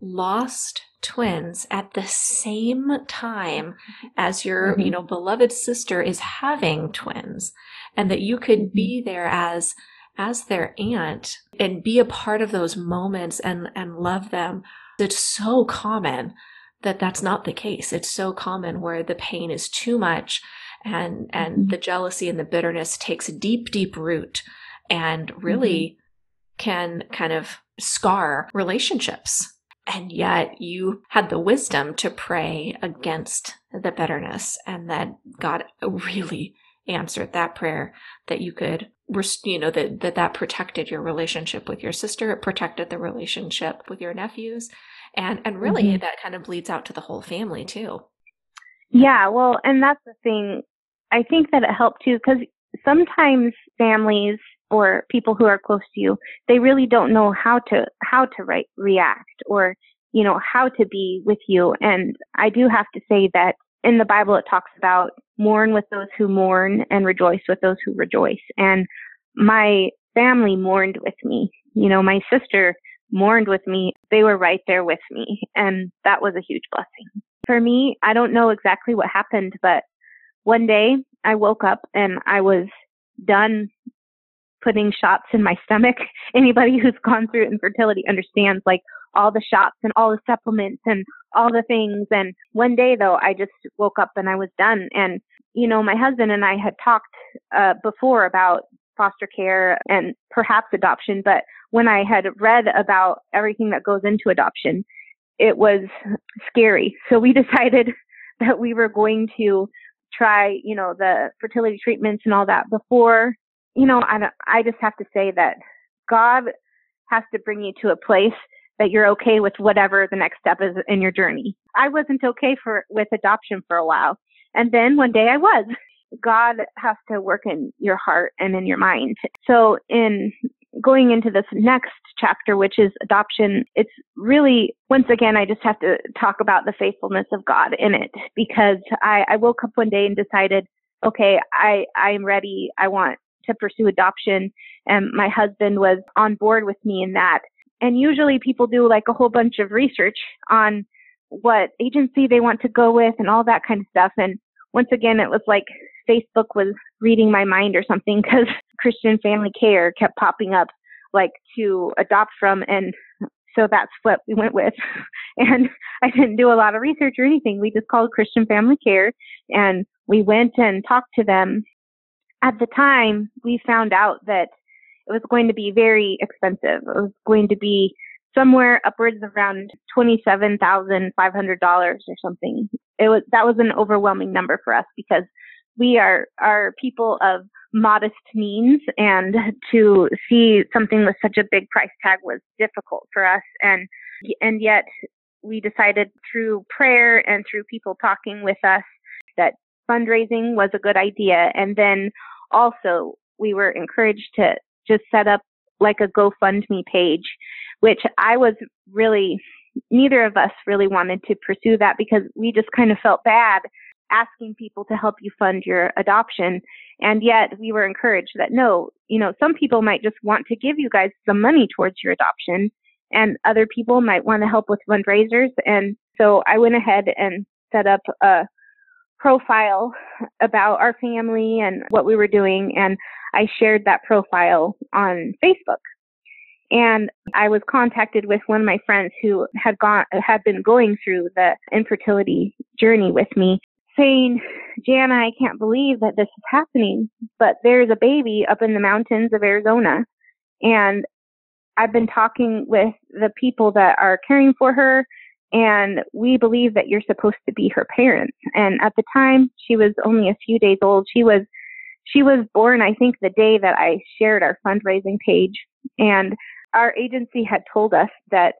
lost twins at the same time as your, mm-hmm. you know, beloved sister is having twins and that you could be mm-hmm. there as as their aunt and be a part of those moments and and love them. It's so common that that's not the case. It's so common where the pain is too much and and mm-hmm. the jealousy and the bitterness takes deep deep root and really mm-hmm. can kind of scar relationships and yet you had the wisdom to pray against the bitterness and that God really answered that prayer that you could you know that, that that protected your relationship with your sister it protected the relationship with your nephews and and really mm-hmm. that kind of bleeds out to the whole family too yeah well and that's the thing i think that it helped too because sometimes families or people who are close to you, they really don't know how to, how to re- react or, you know, how to be with you. And I do have to say that in the Bible, it talks about mourn with those who mourn and rejoice with those who rejoice. And my family mourned with me. You know, my sister mourned with me. They were right there with me. And that was a huge blessing. For me, I don't know exactly what happened, but one day I woke up and I was done putting shots in my stomach. [LAUGHS] Anybody who's gone through infertility understands like all the shots and all the supplements and all the things. And one day though, I just woke up and I was done. And, you know, my husband and I had talked uh, before about foster care and perhaps adoption, but when I had read about everything that goes into adoption, it was scary. So we [LAUGHS] decided that we were going to try, you know, the fertility treatments and all that before you know, I, I just have to say that God has to bring you to a place that you're okay with whatever the next step is in your journey. I wasn't okay for with adoption for a while. And then one day I was. God has to work in your heart and in your mind. So in going into this next chapter, which is adoption, it's really, once again, I just have to talk about the faithfulness of God in it because I, I woke up one day and decided, okay, I, I'm ready. I want to pursue adoption. And my husband was on board with me in that. And usually people do like a whole bunch of research on what agency they want to go with and all that kind of stuff. And once again, it was like Facebook was reading my mind or something because [LAUGHS] Christian Family Care kept popping up like to adopt from. And so that's what we went with. [LAUGHS] And I didn't do a lot of research or anything. We just called Christian Family Care and we went and talked to them. At the time, we found out that it was going to be very expensive. It was going to be somewhere upwards of around twenty-seven thousand five hundred dollars or something. It was that was an overwhelming number for us because we are are people of modest means and to see something with such a big price tag was difficult for us and and yet we decided through prayer and through people talking with us that fundraising was a good idea and then also we were encouraged to just set up like a GoFundMe page which I was really neither of us really wanted to pursue that because we just kind of felt bad asking people to help you fund your adoption. And yet we were encouraged that no, you know, some people might just want to give you guys some money towards your adoption and other people might want to help with fundraisers. And so I went ahead and set up a profile about our family and what we were doing. And I shared that profile on Facebook. And I was contacted with one of my friends who had gone, had been going through the infertility journey with me saying, Jana, I can't believe that this is happening, but there's a baby up in the mountains of Arizona. And I've been talking with the people that are caring for her, and we believe that you're supposed to be her parents. And at the time, she was only a few days old. She was, she was born, I think, the day that I shared our fundraising page. And our agency had told us that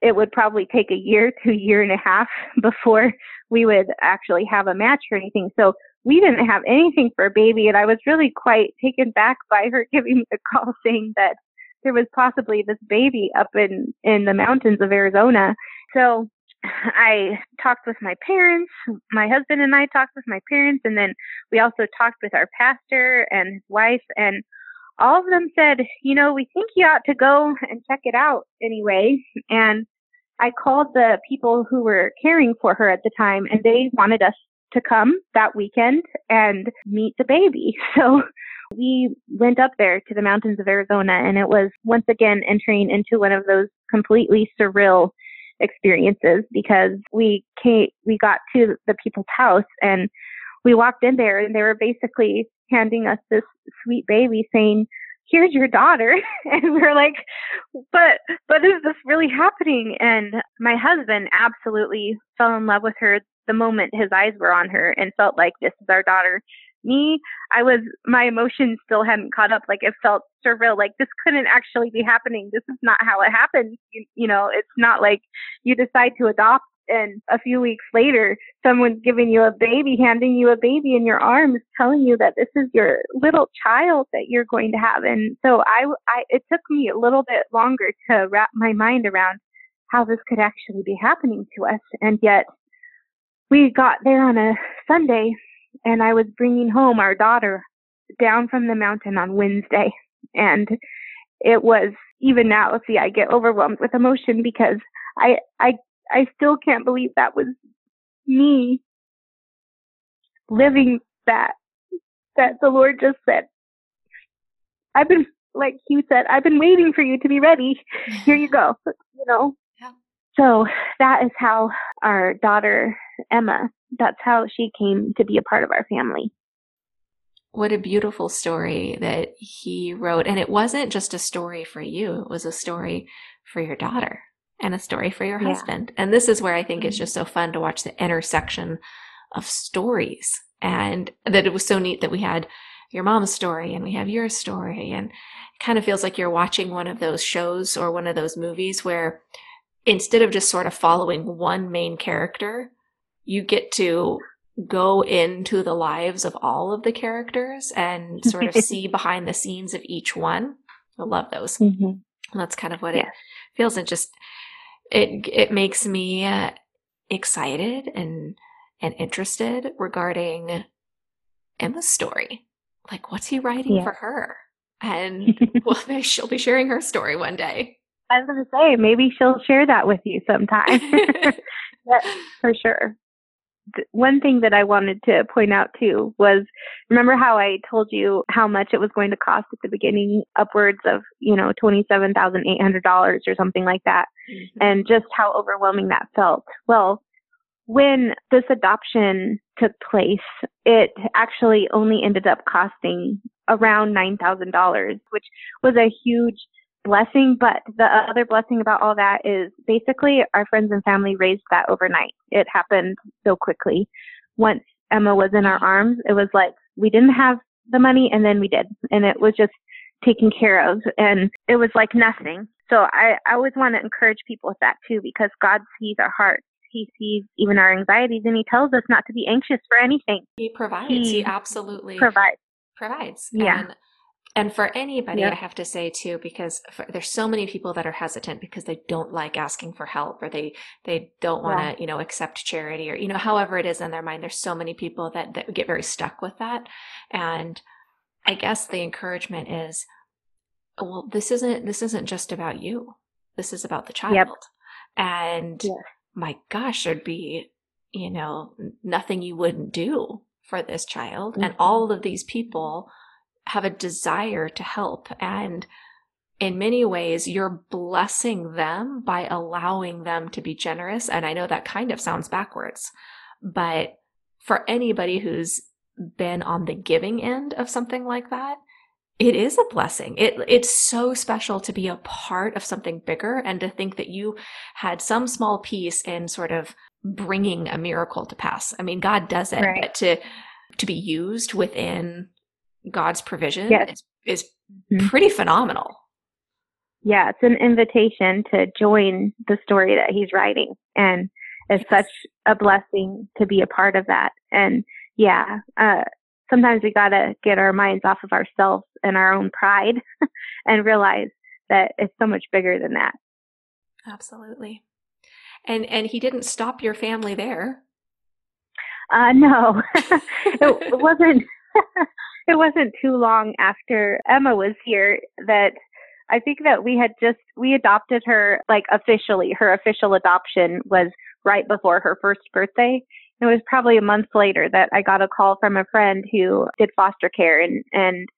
it would probably take a year to a year and a half [LAUGHS] before we would actually have a match or anything. So we didn't have anything for a baby and I was really quite taken back by her [LAUGHS] giving me a call saying that there was possibly this baby up in, in the mountains of Arizona. So I talked with my parents, my husband and I talked with my parents, and then we also talked with our pastor and his wife, and all of them said, you know, we think you ought to go and check it out anyway. And I called the people who were caring for her at the time and they wanted us to come that weekend and meet the baby. [LAUGHS] So we went up there to the mountains of Arizona and it was once again entering into one of those completely surreal experiences because we came, we got to the people's house and we walked in there and they were basically handing us this sweet baby saying, here's your daughter. [LAUGHS] And we are like, but, but is this really happening? And my husband absolutely fell in love with her the moment his eyes were on her and felt like this is our daughter. Me, I was, my emotions still hadn't caught up. Like it felt surreal. Like this couldn't actually be happening. This is not how it happens. You, you know, it's not like you decide to adopt and a few weeks later someone's giving you a baby handing you a baby in your arms telling you that this is your little child that you're going to have and so i i it took me a little bit longer to wrap my mind around how this could actually be happening to us and yet we got there on a sunday and i was bringing home our daughter down from the mountain on wednesday and it was even now see i get overwhelmed with emotion because I I I still can't believe that was me living that that the Lord just said. I've been like Hugh said, I've been waiting for you to be ready. Here you go. You know. So that is how our daughter Emma, that's how she came to be a part of our family. What a beautiful story that he wrote. And it wasn't just a story for you, it was a story for your daughter and a story for your yeah. husband. And this is where I think mm-hmm. it's just so fun to watch the intersection of stories and that it was so neat that we had your mom's story and we have your story. And it kind of feels like you're watching one of those shows or one of those movies where instead of just sort of following one main character, you get to go into the lives of all of the characters and sort of [LAUGHS] see behind the scenes of each one. I love those. Mm-hmm. That's kind of what yeah. it feels. It just it it makes me uh, excited and and interested regarding Emma's story. Like, what's he writing yeah. for her? And well, [LAUGHS] [LAUGHS] she'll be sharing her story one day. I was going to say, maybe she'll share that with you sometime. [LAUGHS] [LAUGHS] for sure one thing that I wanted to point out too was remember how I told you how much it was going to cost at the beginning, upwards of, you know, $27,800 or something like that, mm-hmm. and just how overwhelming that felt. Well, when this adoption took place, it actually only ended up costing around $9,000, which was a huge blessing, but the other blessing about all that is basically our friends and family raised that overnight. It happened so quickly. Once Emma was in our arms, it was like we didn't have the money and then we did. And it was just taken care of and it was like nothing. So I, I always want to encourage people with that too because God sees our hearts. He sees even our anxieties and he tells us not to be anxious for anything. He provides. He, he absolutely provides. Provides. Yeah. And and for anybody, I have to say too, because for, there's so many people that are hesitant because they don't like asking for help or they, they don't want to, yeah. you know, accept charity or, you know, however it is in their mind. There's so many people that, that get very stuck with that. And I guess the encouragement is, well, this isn't, this isn't just about you. This is about the child. Yep. And yeah. my gosh, there'd be, you know, nothing you wouldn't do for this child. Mm-hmm. And all of these people have a desire to help. And in many ways, you're blessing them by allowing them to be generous. And I know that kind of sounds backwards, but for anybody who's been on the giving end of something like that, it is a blessing. It, it's so special to be a part of something bigger and to think that you had some small piece in sort of bringing a miracle to pass. I mean, God does it, right. but to, to be used within God's provision yes. is, is mm-hmm. pretty phenomenal. Yeah, it's an invitation to join the story that he's writing. And it's yes. such a blessing to be a part of that. And yeah, uh, sometimes we gotta get our minds off of ourselves and our own pride [LAUGHS] and realize that it's so much bigger than that. Absolutely. And, and he didn't stop your family there. Uh, no, [LAUGHS] it wasn't, [LAUGHS] it wasn't too long after Emma was here that I think that we had just we adopted her like officially. Her official adoption was right before her first birthday. It was probably a month later that I got a call from a friend who did foster care and and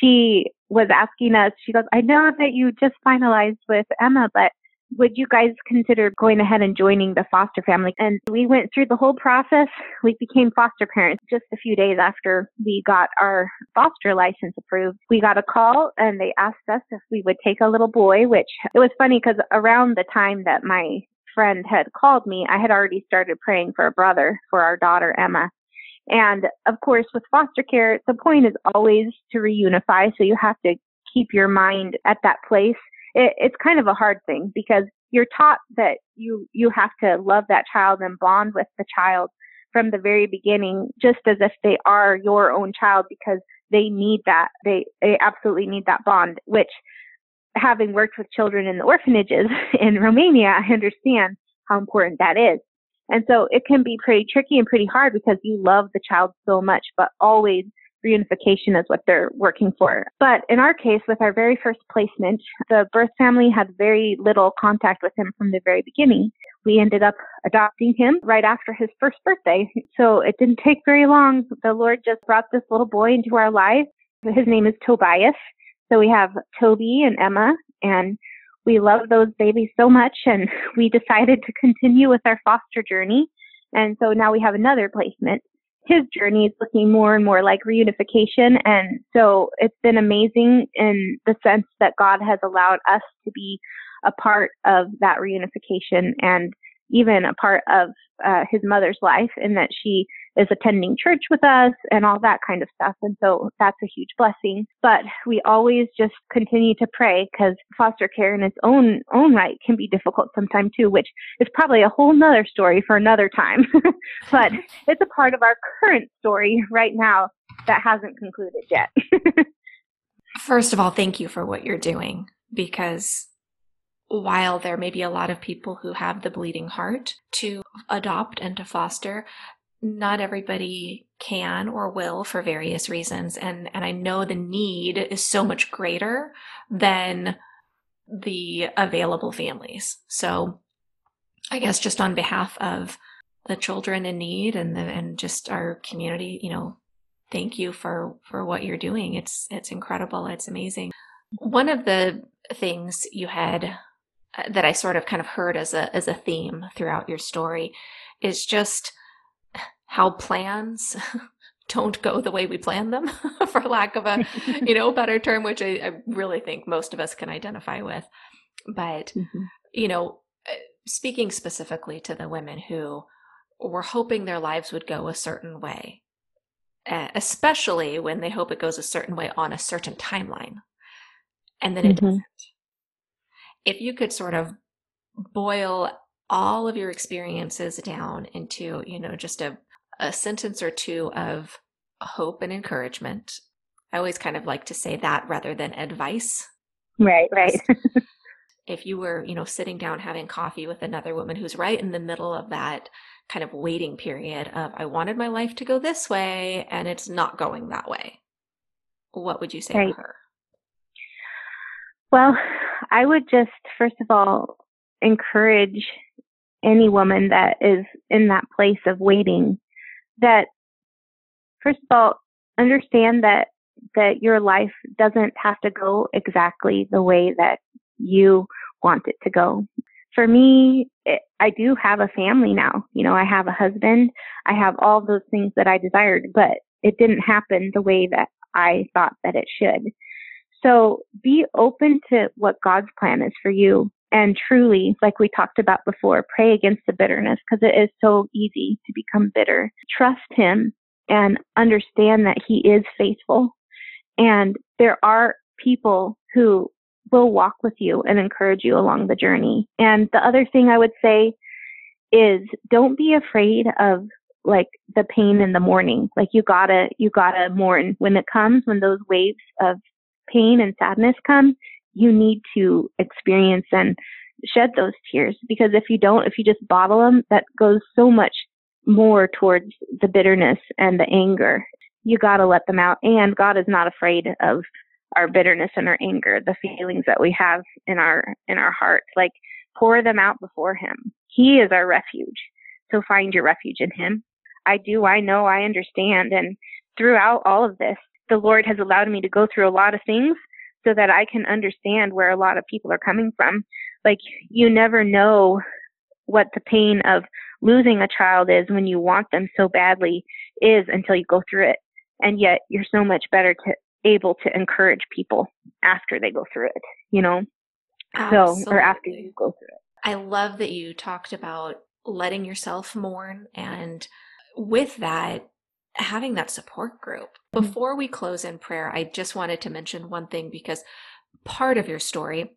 she was asking us, she goes, I know that you just finalized with Emma, but would you guys consider going ahead and joining the foster family? And we went through the whole process. We became foster parents just a few days after we got our foster license approved. We got a call and they asked us if we would take a little boy, which it was funny because around the time that my friend had called me, I had already started praying for a brother for our daughter, Emma. And of course, with foster care, the point is always to reunify. So you have to keep your mind at that place it, it's kind of a hard thing because you're taught that you you have to love that child and bond with the child from the very beginning just as if they are your own child because they need that. They they absolutely need that bond which having worked with children in the orphanages [LAUGHS] in Romania I understand how important that is. And so it can be pretty tricky and pretty hard because you love the child so much but always reunification is what they're working for. But in our case, with our very first placement, the birth family had very little contact with him from the very beginning. We ended up adopting him right after his first birthday. So it didn't take very long. The Lord just brought this little boy into our lives. His name is Tobias. So we have Toby and Emma and we love those babies so much and [LAUGHS] we decided to continue with our foster journey. And so now we have another placement his journey is looking more and more like reunification. And so it's been amazing in the sense that God has allowed us to be a part of that reunification and even a part of uh, his mother's life in that she is attending church with us and all that kind of stuff. And so that's a huge blessing. But we always just continue to pray because foster care in its own own right can be difficult sometimes too, which is probably a whole nother story for another time. [LAUGHS] but [LAUGHS] it's a part of our current story right now that hasn't concluded yet. [LAUGHS] First of all, thank you for what you're doing because while there may be a lot of people who have the bleeding heart to adopt and to foster, not everybody can or will for various reasons. And, and I know the need is so much greater than the available families. So I guess just on behalf of the children in need and the, and just our community, you know, thank you for, for what you're doing. It's, it's incredible. It's amazing. One of the things you had uh, that I sort of kind of heard as a, as a theme throughout your story is just how plans [LAUGHS] don't go the way we plan them, [LAUGHS] for lack of a [LAUGHS] you know better term, which I, I, really think most of us can identify with. But mm-hmm. you know, uh, speaking specifically to the women who were hoping their lives would go a certain way, especially when they hope it goes a certain way on a certain timeline, and then it mm-hmm. doesn't. If you could sort of boil all of your experiences down into you know just a a sentence or two of hope and encouragement. I always kind of like to say that rather than advice. Right, right. [LAUGHS] if you were, you know, sitting down having coffee with another woman who's right in the middle of that kind of waiting period of I wanted my life to go this way and it's not going that way. What would you say right. to her? Well, I would just first of all encourage any woman that is in that place of waiting that first of all understand that that your life doesn't have to go exactly the way that you want it to go. For me, it, I do have a family now. You know, I have a husband. I have all those things that I desired, but it didn't happen the way that I thought that it should. So be open to what God's plan is for you and truly, like we talked about before, pray against the bitterness because it is so easy to become bitter. Trust Him and understand that He is faithful. And there are people who will walk with you and encourage you along the journey. And the other thing I would say is don't be afraid of like the pain in the morning. Like you gotta, you gotta mourn when it comes, when those waves of pain and sadness come, you need to experience and shed those tears because if you don't, if you just bottle them, that goes so much more towards the bitterness and the anger. You got to let them out. And God is not afraid of our bitterness and our anger, the feelings that we have in our, in our hearts. Like pour them out before Him. He is our refuge. So find your refuge in Him. I do. I know. I understand. And throughout all of this, the Lord has allowed me to go through a lot of things so that I can understand where a lot of people are coming from. Like you never know what the pain of losing a child is when you want them so badly is until you go through it. And yet you're so much better to able to encourage people after they go through it, you know? Absolutely. So, or after you go through it. I love that you talked about letting yourself mourn and with that having that support group. Mm-hmm. Before we close in prayer, I just wanted to mention one thing because part of your story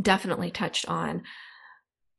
definitely touched on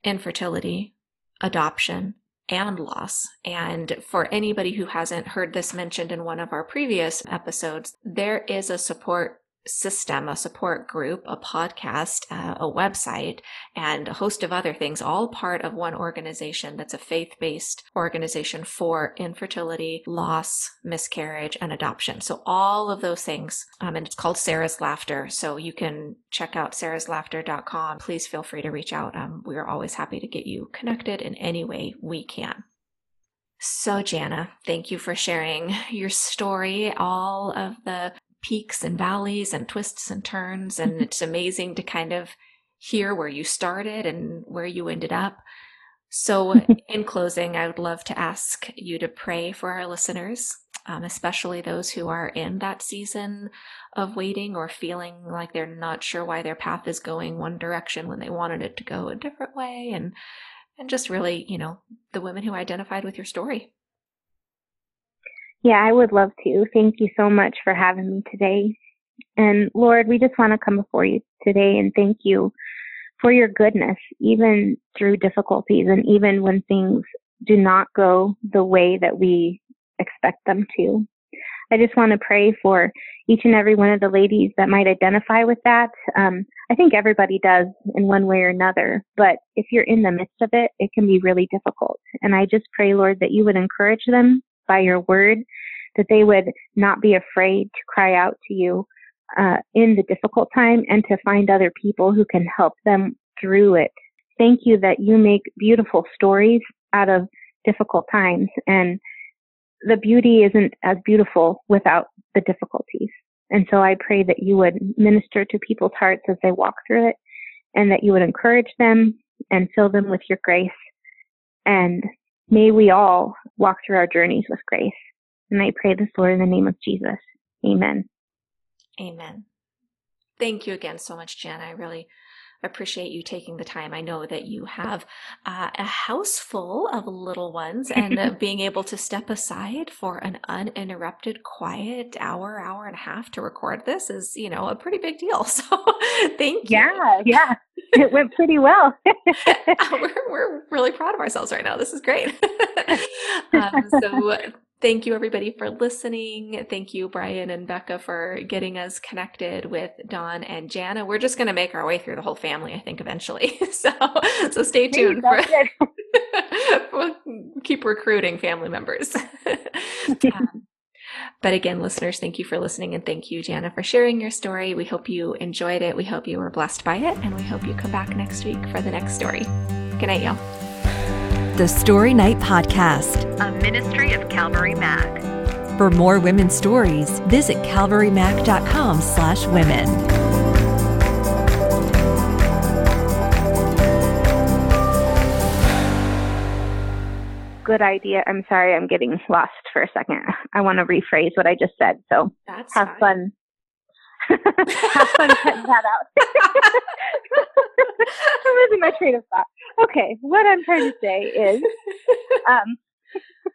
infertility, adoption, and loss. And for anybody who hasn't heard this mentioned in one of our previous episodes, there is a support system, a support group, a podcast, uh, a website, and a host of other things, all part of one organization that's a faith based organization for infertility, loss, miscarriage, and adoption. So all of those things. Um, and it's called Sarah's Laughter. So you can check out sarahslaughter.com. Please feel free to reach out. Um, we are always happy to get you connected in any way we can. So, Jana, thank you for sharing [LAUGHS] your story, all of the peaks and valleys and twists and turns. And it's amazing to kind of hear where you started and where you ended up. So, [LAUGHS] in closing, I would love to ask you to pray for our listeners, um, especially those who are in that season of waiting or feeling like they're not sure why their path is going one direction when they wanted it to go a different way, and and just really, you know, the women who identified with your story. Yeah, I would love to. Thank you so much for having me today. And Lord, we just want to come before you today and thank you for your goodness, even through difficulties and even when things do not go the way that we expect them to. I just want to pray for each and every one of the ladies that might identify with that. Um, I think everybody does in one way or another, but if you're in the midst of it, it can be really difficult. And I just pray, Lord, that you would encourage them by your word, that they would not be afraid to cry out to you uh, in the difficult time and to find other people who can help them through it. Thank you that you make beautiful stories out of difficult times and the beauty isn't as beautiful without the difficulties. And so I pray that you would minister to people's hearts as they walk through it and that you would encourage them and fill them with your grace. And may we all walk through our journeys with grace. And I pray this, Lord, in the name of Jesus. Amen. Amen. Thank you again so much, Jan. I really appreciate you taking the time. I know that you have uh, a house full of little ones, [LAUGHS] and uh, being able to step aside for an uninterrupted, quiet hour, hour and a half to record this is, you know, a pretty big deal. [LAUGHS] So, thank you. Yeah, yeah, it went pretty well. [LAUGHS] we're, we're really proud of ourselves right now. This is great. um, so, Thank you, everybody, for listening. Thank you, Brian and Becca, for getting us connected with Dawn and Jana. We're just going to make our way through the whole family, I think, eventually. [LAUGHS] so, so stay tuned. For, [LAUGHS] we'll keep recruiting family members. [LAUGHS] um, but again, listeners, thank you for listening and thank you, Jana, for sharing your story. We hope you enjoyed it. We hope you were blessed by it, and we hope you come back next week for the next story. Good night, y'all the Story Night Podcast, a ministry of Calvary Mac. For more women's stories, visit calvarymac.com slash women. Good idea. I'm sorry, I'm getting lost for a second. I want to rephrase what I just said. So That's have fine. fun. [LAUGHS] have fun cutting that out. [LAUGHS] I'm losing my train of thought. Okay, what I'm trying to say is, [LAUGHS] um,